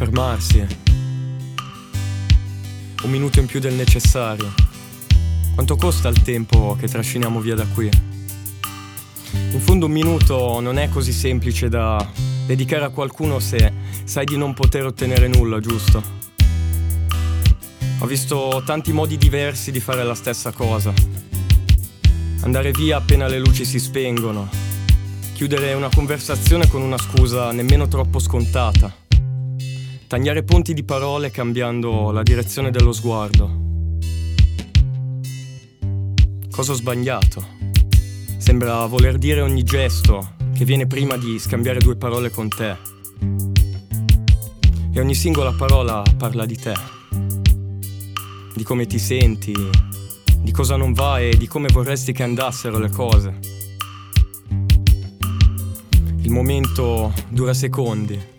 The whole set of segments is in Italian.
fermarsi. Un minuto in più del necessario. Quanto costa il tempo che trasciniamo via da qui? In fondo un minuto non è così semplice da dedicare a qualcuno se sai di non poter ottenere nulla, giusto? Ho visto tanti modi diversi di fare la stessa cosa. Andare via appena le luci si spengono. Chiudere una conversazione con una scusa nemmeno troppo scontata. Tagliare ponti di parole cambiando la direzione dello sguardo. Cosa ho sbagliato? Sembra voler dire ogni gesto che viene prima di scambiare due parole con te. E ogni singola parola parla di te, di come ti senti, di cosa non va e di come vorresti che andassero le cose. Il momento dura secondi,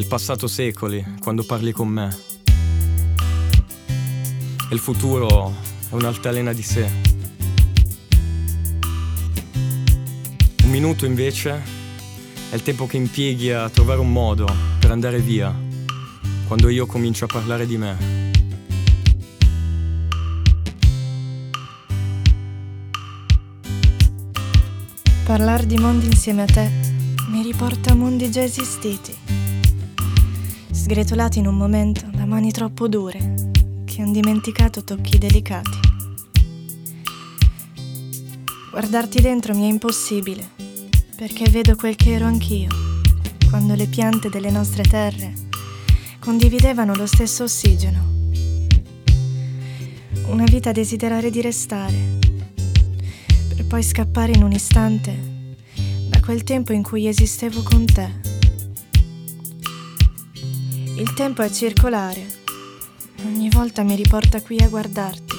il passato secoli quando parli con me. E il futuro è un'altalena di sé. Un minuto invece è il tempo che impieghi a trovare un modo per andare via quando io comincio a parlare di me. Parlare di mondi insieme a te mi riporta a mondi già esistiti, sgretolati in un momento da mani troppo dure che han dimenticato tocchi delicati. Guardarti dentro mi è impossibile perché vedo quel che ero anch'io, quando le piante delle nostre terre condividevano lo stesso ossigeno. Una vita a desiderare di restare, per poi scappare in un istante da quel tempo in cui esistevo con te. Il tempo è circolare, ogni volta mi riporta qui a guardarti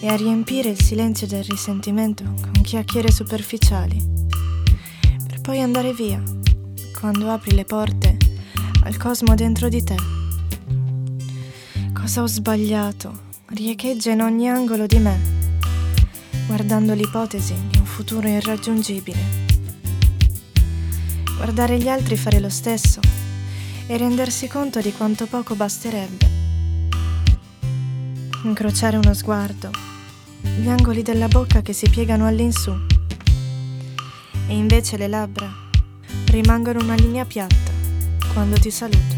e a riempire il silenzio del risentimento con chiacchiere superficiali poi andare via quando apri le porte al cosmo dentro di te. Cosa ho sbagliato? Riecheggia in ogni angolo di me, guardando l'ipotesi di un futuro irraggiungibile. Guardare gli altri fare lo stesso e rendersi conto di quanto poco basterebbe. Incrociare uno sguardo, gli angoli della bocca che si piegano all'insù e invece le labbra rimangono una linea piatta quando ti saluto.